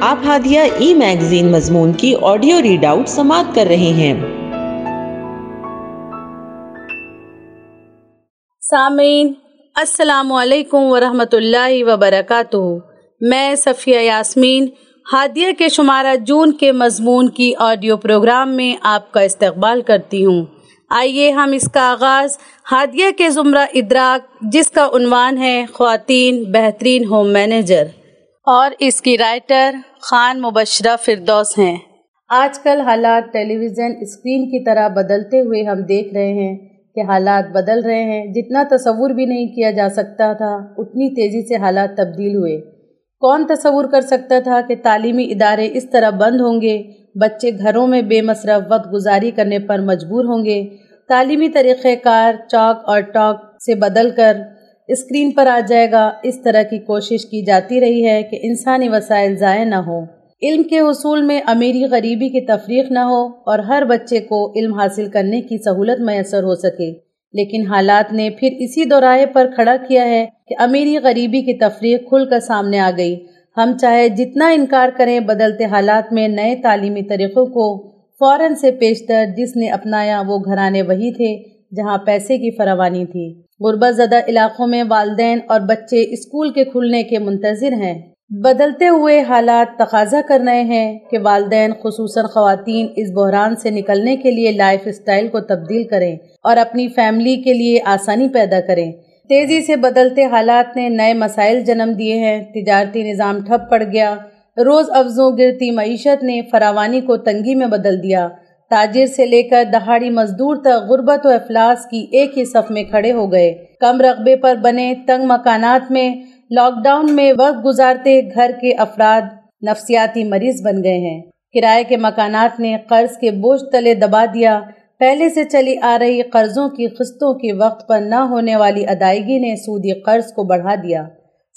آپ ہادیہ ای میگزین مضمون کی آڈیو ریڈ آؤٹ سماعت کر رہے ہیں۔ سامعین، السلام علیکم ورحمۃ اللہ وبرکاتہ۔ میں صفیہ یاسمین، ہادیہ کے شمارہ جون کے مضمون کی آڈیو پروگرام میں آپ کا استقبال کرتی ہوں۔ آئیے ہم اس کا آغاز ہادیہ کے زمرہ ادراک، جس کا عنوان ہے خواتین بہترین ہوم مینیجر۔ اور اس کی رائٹر خان مبشرہ فردوس ہیں۔ آج کل حالات ٹیلی ویژن اسکرین کی طرح بدلتے ہوئے ہم دیکھ رہے ہیں کہ حالات بدل رہے ہیں۔ جتنا تصور بھی نہیں کیا جا سکتا تھا، اتنی تیزی سے حالات تبدیل ہوئے۔ کون تصور کر سکتا تھا کہ تعلیمی ادارے اس طرح بند ہوں گے؟ بچے گھروں میں بے مصرف وقت گزاری کرنے پر مجبور ہوں گے۔ تعلیمی طریقہ کار چاک اور ٹاک سے بدل کر اسکرین پر آ جائے گا۔ اس طرح کی کوشش کی جاتی رہی ہے کہ انسانی وسائل ضائع نہ ہو علم کے حصول میں امیری غریبی کی تفریق نہ ہو اور ہر بچے کو علم حاصل کرنے کی سہولت میسر ہو سکے۔ لیکن حالات نے پھر اسی دوراہے پر کھڑا کیا ہے کہ امیری غریبی کی تفریق کھل کر سامنے آ گئی۔ ہم چاہے جتنا انکار کریں، بدلتے حالات میں نئے تعلیمی طریقوں کو فوراً سے پیشتر جس نے اپنایا وہ گھرانے وہی تھے جہاں پیسے کی فراوانی تھی۔ غربت زدہ علاقوں میں والدین اور بچے اسکول کے کھلنے کے منتظر ہیں۔ بدلتے ہوئے حالات تقاضا کر رہے ہیں کہ والدین خصوصاً خواتین اس بحران سے نکلنے کے لیے لائف اسٹائل کو تبدیل کریں اور اپنی فیملی کے لیے آسانی پیدا کریں۔ تیزی سے بدلتے حالات نے نئے مسائل جنم دیے ہیں۔ تجارتی نظام ٹھپ پڑ گیا۔ روز افزوں گرتی معیشت نے فراوانی کو تنگی میں بدل دیا۔ تاجر سے لے کر دہاڑی مزدور تک غربت و افلاس کی ایک ہی صف میں کھڑے ہو گئے۔ کم رقبے پر بنے تنگ مکانات میں لاک ڈاؤن میں وقت گزارتے گھر کے افراد نفسیاتی مریض بن گئے ہیں۔ کرائے کے مکانات نے قرض کے بوجھ تلے دبا دیا۔ پہلے سے چلی آ رہی قرضوں کی قسطوں کے وقت پر نہ ہونے والی ادائیگی نے سودی قرض کو بڑھا دیا۔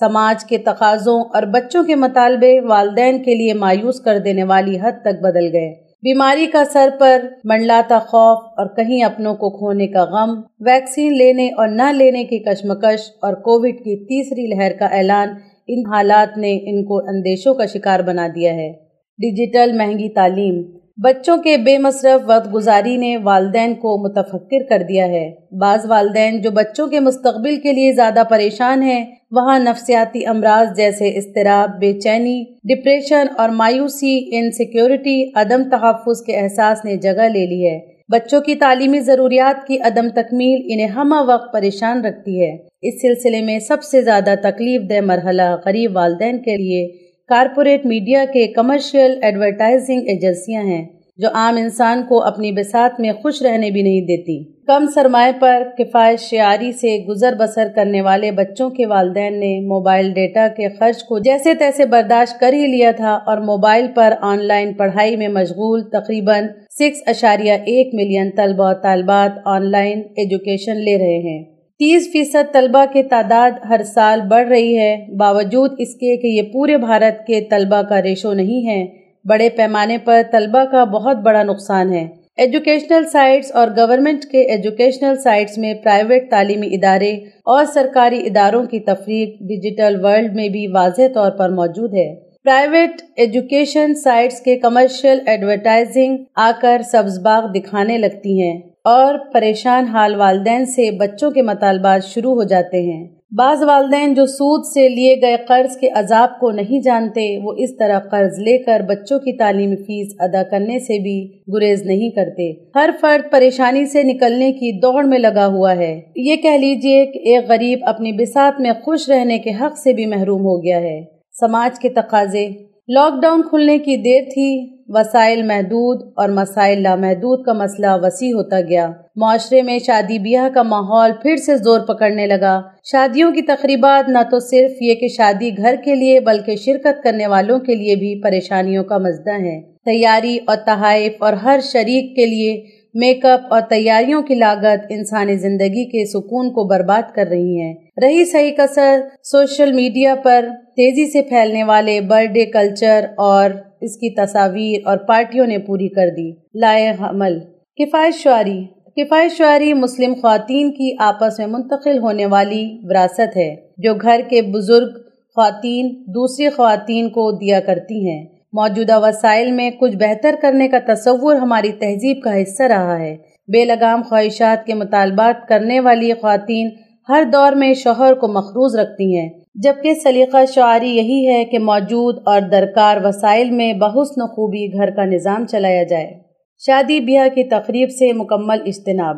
سماج کے تقاضوں اور بچوں کے مطالبے والدین کے لیے مایوس کر دینے والی حد تک بدل گئے۔ بیماری کا سر پر منڈلاتا خوف اور کہیں اپنوں کو کھونے کا غم، ویکسین لینے اور نہ لینے کی کشمکش اور کووڈ کی تیسری لہر کا اعلان ان حالات نے ان کو اندیشوں کا شکار بنا دیا ہے۔ ڈیجیٹل مہنگی تعلیم بچوں کے بے مصرف وقت گزاری نے والدین کو متفکر کر دیا ہے۔ بعض والدین جو بچوں کے مستقبل کے لیے زیادہ پریشان ہیں، وہاں نفسیاتی امراض جیسے اضطراب، بے چینی، ڈپریشن اور مایوسی انسیکیورٹی عدم تحفظ کے احساس نے جگہ لے لی ہے۔ بچوں کی تعلیمی ضروریات کی عدم تکمیل انہیں ہمہ وقت پریشان رکھتی ہے۔ اس سلسلے میں سب سے زیادہ تکلیف دہ مرحلہ غریب والدین کے لیے کارپوریٹ میڈیا کے کمرشل ایڈورٹائزنگ ایجنسیاں ہیں جو عام انسان کو اپنی بسات میں خوش رہنے بھی نہیں دیتی۔ کم سرمایہ پر کفایت شعاری سے گزر بسر کرنے والے بچوں کے والدین نے موبائل ڈیٹا کے خرچ کو جیسے تیسے برداشت کر ہی لیا تھا اور موبائل پر آن لائن پڑھائی میں مشغول تقریباً سکس اشاریہ ایک ملین طلبہ طالبات آن لائن ایجوکیشن لے رہے ہیں۔ تیس فیصد طلبہ کے تعداد ہر سال بڑھ رہی ہے۔ باوجود اس کے کہ یہ پورے بھارت کے طلبہ کا ریشو نہیں ہے، بڑے پیمانے پر طلبہ کا بہت بڑا نقصان ہے۔ ایجوکیشنل سائٹس اور گورنمنٹ کے ایجوکیشنل سائٹس میں پرائیویٹ تعلیمی ادارے اور سرکاری اداروں کی تفریق ڈیجیٹل ورلڈ میں بھی واضح طور پر موجود ہے۔ پرائیویٹ ایجوکیشن سائٹس کے کمرشل ایڈورٹائزنگ آ کر سبز باغ دکھانے لگتی ہیں۔ اور پریشان حال والدین سے بچوں کے مطالبات شروع ہو جاتے ہیں۔ بعض والدین جو سود سے لیے گئے قرض کے عذاب کو نہیں جانتے، وہ اس طرح قرض لے کر بچوں کی تعلیمی فیس ادا کرنے سے بھی گریز نہیں کرتے۔ ہر فرد پریشانی سے نکلنے کی دوڑ میں لگا ہوا ہے۔ یہ کہہ لیجیے کہ ایک غریب اپنی بسات میں خوش رہنے کے حق سے بھی محروم ہو گیا ہے۔ سماج کے تقاضے۔ لاک ڈاؤن کھلنے کی دیر تھی۔ وسائل محدود اور مسائل لامحدود کا مسئلہ وسیع ہوتا گیا۔ معاشرے میں شادی بیاہ کا ماحول پھر سے زور پکڑنے لگا۔ شادیوں کی تقریبات نہ تو صرف یہ کہ شادی گھر کے لیے بلکہ شرکت کرنے والوں کے لیے بھی پریشانیوں کا مزدہ ہے۔ تیاری اور تحائف اور ہر شریک کے لیے میک اپ اور تیاریوں کی لاگت انسانی زندگی کے سکون کو برباد کر رہی ہیں رہی صحیح کثر سوشل میڈیا پر تیزی سے پھیلنے والے برتھ ڈے کلچر اور اس کی تصاویر اور پارٹیوں نے پوری کر دی۔ لائے عمل کفایت شعاری۔ کفایت شعاری مسلم خواتین کی آپس میں منتقل ہونے والی وراثت ہے، جو گھر کے بزرگ خواتین دوسری خواتین کو دیا کرتی ہیں۔ موجودہ وسائل میں کچھ بہتر کرنے کا تصور ہماری تہذیب کا حصہ رہا ہے۔ بے لگام خواہشات کے مطالبات کرنے والی خواتین ہر دور میں شوہر کو مخروض رکھتی ہیں۔ جبکہ سلیقہ شعاری یہی ہے کہ موجود اور درکار وسائل میں بحسن خوبی گھر کا نظام چلایا جائے۔ شادی بیاہ کی تقریب سے مکمل اجتناب۔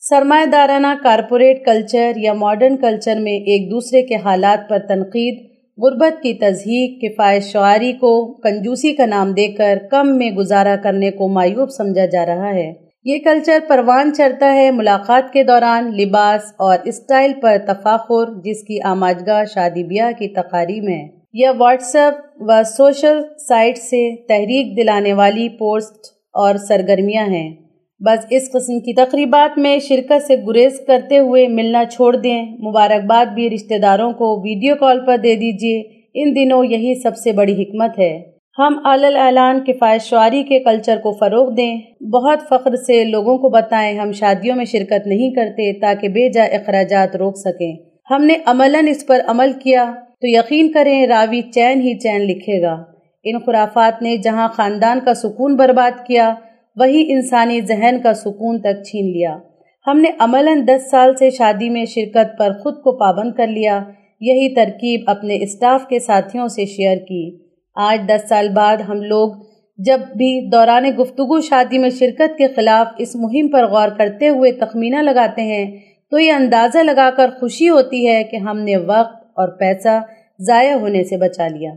سرمایہ دارانہ کارپوریٹ کلچر یا ماڈرن کلچر میں ایک دوسرے کے حالات پر تنقید، غربت کی تزہیق، کفایت شعاری کو کنجوسی کا نام دے کر کم میں گزارا کرنے کو معیوب سمجھا جا رہا ہے۔ یہ کلچر پروان چڑھتا ہے ملاقات کے دوران، لباس اور اسٹائل پر تفاخر، جس کی آماجگاہ شادی بیاہ کی تقاریب ہے یا واٹس ایپ و سوشل سائٹ سے تحریک دلانے والی پوسٹ اور سرگرمیاں ہیں۔ بس اس قسم کی تقریبات میں شرکت سے گریز کرتے ہوئے ملنا چھوڑ دیں۔ مبارکباد بھی رشتہ داروں کو ویڈیو کال پر دے دیجیے۔ ان دنوں یہی سب سے بڑی حکمت ہے۔ ہم اعلی اعلان کفایت شعاری کے کلچر کو فروغ دیں۔ بہت فخر سے لوگوں کو بتائیں، ہم شادیوں میں شرکت نہیں کرتے تاکہ بے جا اخراجات روک سکیں۔ ہم نے عملاً اس پر عمل کیا، تو یقین کریں راوی چین ہی چین لکھے گا۔ ان خرافات نے جہاں خاندان کا سکون برباد کیا، وہی انسانی ذہن کا سکون تک چھین لیا۔ ہم نے عملاً دس سال سے شادی میں شرکت پر خود کو پابند کر لیا۔ یہی ترکیب اپنے اسٹاف کے ساتھیوں سے شیئر کی۔ آج دس سال بعد ہم لوگ جب بھی دوران گفتگو شادی میں شرکت کے خلاف اس مہم پر غور کرتے ہوئے تخمینہ لگاتے ہیں، تو یہ اندازہ لگا کر خوشی ہوتی ہے کہ ہم نے وقت اور پیسہ ضائع ہونے سے بچا لیا۔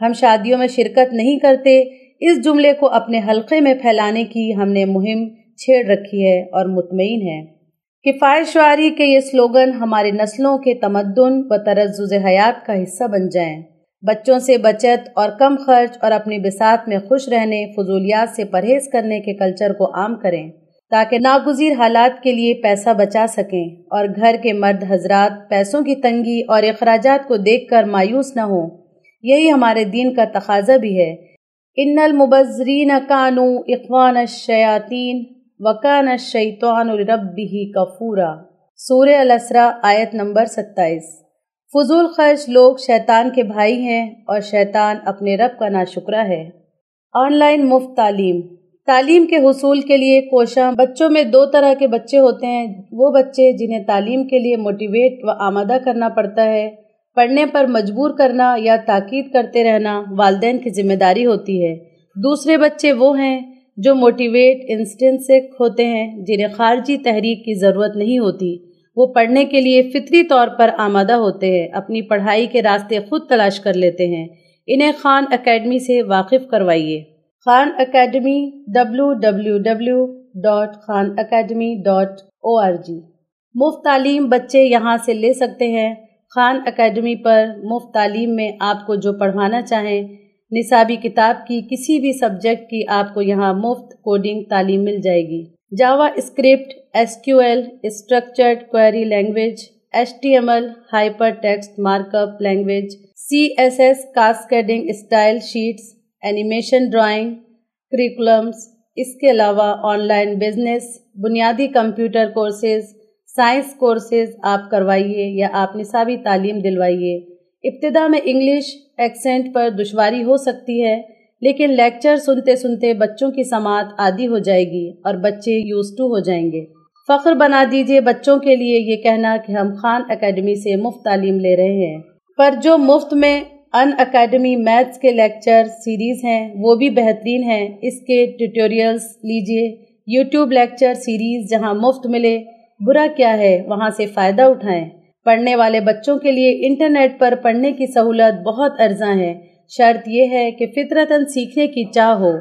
ہم شادیوں میں شرکت نہیں کرتے، اس جملے کو اپنے حلقے میں پھیلانے کی ہم نے مہم چھیڑ رکھی ہے اور مطمئن ہے کفایت شعاری کے یہ سلوگن ہمارے نسلوں کے تمدن و ترزز حیات کا حصہ بن جائیں۔ بچوں سے بچت اور کم خرچ اور اپنی بساط میں خوش رہنے، فضولیات سے پرہیز کرنے کے کلچر کو عام کریں، تاکہ ناگزیر حالات کے لیے پیسہ بچا سکیں اور گھر کے مرد حضرات پیسوں کی تنگی اور اخراجات کو دیکھ کر مایوس نہ ہوں۔ یہی ہمارے دین کا تقاضا بھی ہے۔ ان المبذرین کانو اخوان الشیاطین وکان الشیطان لربہ کفورا۔ سورہ الاسرہ آیت نمبر ستائیس۔ فضول خرچ لوگ شیطان کے بھائی ہیں اور شیطان اپنے رب کا ناشکرہ ہے۔ آن لائن مفت تعلیم۔ تعلیم کے حصول کے لیے کوشاں بچوں میں دو طرح کے بچے ہوتے ہیں۔ وہ بچے جنہیں تعلیم کے لیے موٹیویٹ و آمادہ کرنا پڑتا ہے۔ پڑھنے پر مجبور کرنا یا تاکید کرتے رہنا والدین کی ذمہ داری ہوتی ہے۔ دوسرے بچے وہ ہیں جو موٹیویٹ انسٹنسک ہوتے ہیں جنہیں خارجی تحریک کی ضرورت نہیں ہوتی۔ وہ پڑھنے کے لیے فطری طور پر آمادہ ہوتے ہیں، اپنی پڑھائی کے راستے خود تلاش کر لیتے ہیں۔ انہیں خان اکیڈمی سے واقف کروائیے۔ Khan academy W W W dot Khan academy dot O R G مفت تعلیم بچے یہاں سے لے سکتے ہیں۔ خان اکیڈمی پر مفت تعلیم میں آپ کو جو پڑھوانا چاہیں، نصابی کتاب کی کسی بھی سبجیکٹ کی آپ کو یہاں مفت کوڈنگ تعلیم مل جائے گی۔ JavaScript S Q L structured query language H T M L hypertext markup language C S S cascading style sheets animation drawing curriculums اس کے علاوہ آن لائن بزنس بنیادی کمپیوٹر کورسز سائنس کورسز آپ کروائیے یا آپ نصابی تعلیم دلوائیے ابتدا میں انگلش ایکسینٹ پر دشواری ہو سکتی ہے لیکن لیکچر سنتے سنتے بچوں کی سماعت عادی ہو جائے گی اور بچے یوز ٹو ہو جائیں گے۔ فخر بنا دیجیے بچوں کے لیے یہ کہنا کہ ہم خان اکیڈمی سے مفت تعلیم لے رہے ہیں۔ پر جو مفت میں ان اکیڈمی میتھس کے لیکچر سیریز ہیں، وہ بھی بہترین ہیں۔ اس کے ٹیوٹوریلز لیجیے یوٹیوب لیکچر سیریز جہاں مفت ملے، برا کیا ہے، وہاں سے فائدہ اٹھائیں۔ پڑھنے والے بچوں کے لیے انٹرنیٹ پر پڑھنے کی سہولت بہت ارزاں ہے شرط یہ ہے کہ فطرتاً سیکھنے کی چاہ ہو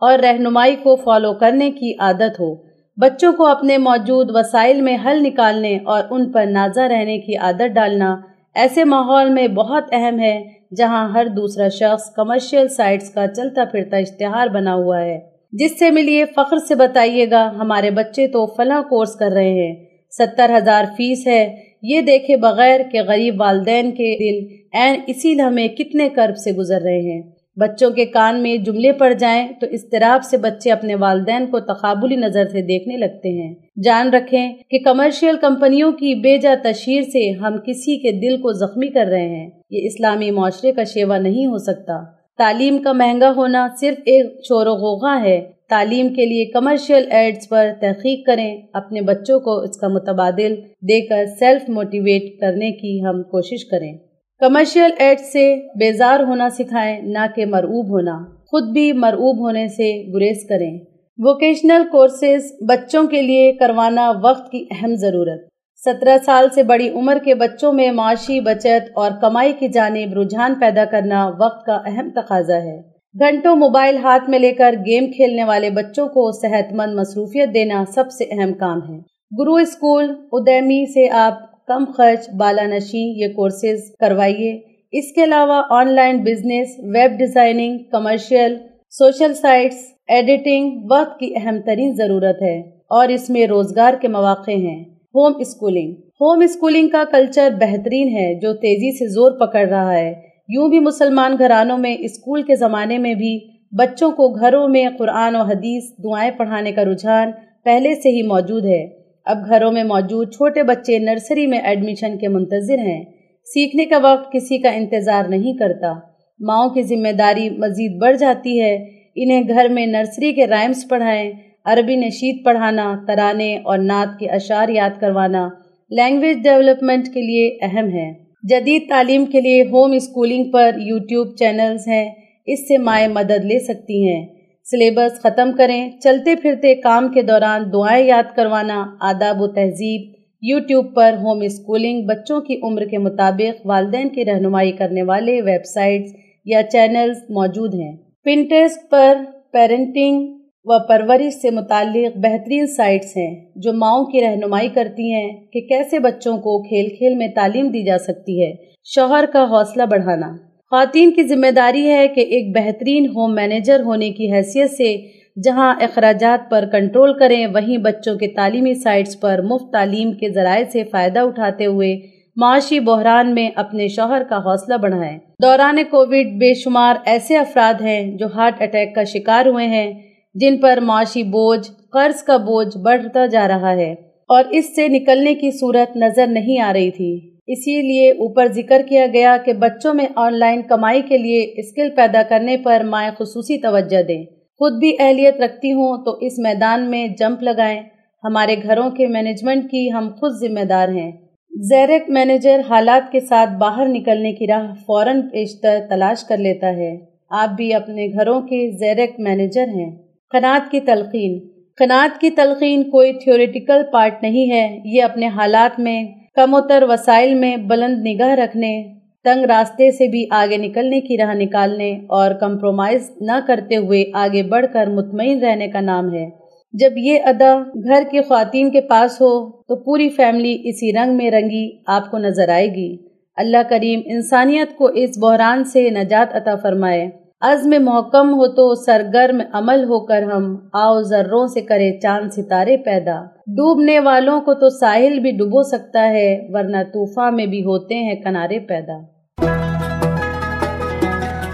اور رہنمائی کو فالو کرنے کی عادت ہو۔ بچوں کو اپنے موجود وسائل میں حل نکالنے اور ان پر نازہ رہنے کی عادت ڈالنا ایسے ماحول میں بہت اہم ہے جہاں ہر دوسرا شخص کمرشل سائٹس کا چلتا پھرتا اشتہار بنا ہوا ہے۔ جس سے ملیے فخر سے بتائیے گا، ہمارے بچے تو فلاں کورس کر رہے ہیں۔ ستر ہزار فیس ہے۔ یہ دیکھے بغیر کہ غریب والدین کے دل این اسی لمحے کتنے کرب سے گزر رہے ہیں۔ بچوں کے کان میں جملے پڑ جائیں تو اضطراب سے بچے اپنے والدین کو تقابلی نظر سے دیکھنے لگتے ہیں۔ جان رکھیں کہ کمرشل کمپنیوں کی بے جا تشہیر سے ہم کسی کے دل کو زخمی کر رہے ہیں۔ یہ اسلامی معاشرے کا شیوا نہیں ہو سکتا۔ تعلیم کا مہنگا ہونا صرف ایک شور و غوغا ہے۔ تعلیم کے لیے کمرشل ایڈز پر تحقیق کریں۔ اپنے بچوں کو اس کا متبادل دے کر سیلف موٹیویٹ کرنے کی ہم کوشش کریں۔ کمرشل ایڈ سے بیزار ہونا سکھائیں، نہ کہ مرعوب ہونا۔ خود بھی مرعوب ہونے سے گریز کریں۔ ووکیشنل کورسز بچوں کے لیے کروانا وقت کی اہم ضرورت۔ سترہ سال سے بڑی عمر کے بچوں میں معاشی بچت اور کمائی کی جانب رجحان پیدا کرنا وقت کا اہم تقاضا ہے۔ گھنٹوں موبائل ہاتھ میں لے کر گیم کھیلنے والے بچوں کو صحت مند مصروفیت دینا سب سے اہم کام ہے۔ گرو اسکول، ادیمی سے آپ کم خرچ، بالا نشی، یہ کورسز کروائیے۔ اس کے علاوہ online business web designing commercial social sites editing وقت کی اہم ترین ضرورت ہے اور اس میں روزگار کے مواقع ہیں۔ Home schooling. ہوم اسکولنگ کا کلچر بہترین ہے جو تیزی سے زور پکڑ رہا ہے۔ یوں بھی مسلمان گھرانوں میں، اسکول کے زمانے میں بھی بچوں کو گھروں میں قرآن و حدیث، دعائیں پڑھانے کا رجحان پہلے سے ہی موجود ہے۔ اب گھروں میں موجود چھوٹے بچے نرسری میں ایڈمیشن کے منتظر ہیں۔ سیکھنے کا وقت کسی کا انتظار نہیں کرتا۔ ماؤں کی ذمہ داری مزید بڑھ جاتی ہے۔ انہیں گھر میں نرسری کے رائمز پڑھائیں۔ عربی نشید پڑھانا، ترانے اور نعت کے اشعار یاد کروانا لینگویج ڈیولپمنٹ کے لیے اہم ہے۔ جدید تعلیم کے لیے ہوم اسکولنگ پر یوٹیوب چینلز ہیں، اس سے مائیں مدد لے سکتی ہیں۔ سلیبس ختم کریں، چلتے پھرتے کام کے دوران دعائیں یاد کروانا، آداب و تہذیب یوٹیوب پر ہوم اسکولنگ بچوں کی عمر کے مطابق والدین کی رہنمائی کرنے والے ویب سائٹس یا چینلز موجود ہیں۔ پنٹیسٹ پر پیرنٹنگ و پرورش سے متعلق بہترین سائٹس ہیں جو ماؤں کی رہنمائی کرتی ہیں کہ کیسے بچوں کو کھیل کھیل میں تعلیم دی جا سکتی ہے۔ شوہر کا حوصلہ بڑھانا۔ خواتین کی ذمہ داری ہے کہ ایک بہترین ہوم مینیجر ہونے کی حیثیت سے جہاں اخراجات پر کنٹرول کریں، وہیں بچوں کے تعلیمی سائٹس پر مفت تعلیم کے ذرائع سے فائدہ اٹھاتے ہوئے معاشی بحران میں اپنے شوہر کا حوصلہ بڑھائیں۔ دوران کووڈ بے شمار ایسے افراد ہیں جو ہارٹ اٹیک کا شکار ہوئے ہیں۔ جن پر معاشی بوجھ، قرض کا بوجھ بڑھتا جا رہا ہے اور اس سے نکلنے کی صورت نظر نہیں آ رہی تھی۔ اسی لیے اوپر ذکر کیا گیا کہ بچوں میں آن لائن کمائی کے لیے اسکل پیدا کرنے پر مائیں خصوصی توجہ دیں۔ خود بھی اہلیت رکھتی ہوں تو اس میدان میں جمپ لگائیں۔ ہمارے گھروں کے مینجمنٹ کی ہم خود ذمہ دار ہیں۔ زیرک مینیجر حالات کے ساتھ باہر نکلنے کی راہ فوراً پیشتر تلاش کر لیتا ہے۔ آپ بھی اپنے گھروں کے زیرک مینیجر ہیں۔ قناعت کی تلقین۔ قناعت کی تلقین کوئی تھیوریٹیکل پارٹ نہیں ہے، یہ اپنے حالات میں، کم و تر وسائل میں بلند نگاہ رکھنے، تنگ راستے سے بھی آگے نکلنے کی راہ نکالنے اور کمپرومائز نہ کرتے ہوئے آگے بڑھ کر مطمئن رہنے کا نام ہے۔ جب یہ ادا گھر کی خواتین کے پاس ہو، تو پوری فیملی اسی رنگ میں رنگی آپ کو نظر آئے گی۔ اللہ کریم انسانیت کو اس بحران سے نجات عطا فرمائے۔ عزم محکم ہو تو سرگرم عمل ہو کر ہم آؤ ذروں سے کرے چاند ستارے پیدا۔ ڈوبنے والوں کو تو ساحل بھی ڈبو سکتا ہے، ورنہ طوفا میں بھی ہوتے ہیں کنارے پیدا۔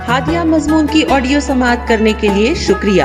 ہادیہ مضمون کی آڈیو سماعت کرنے کے لیے شکریہ۔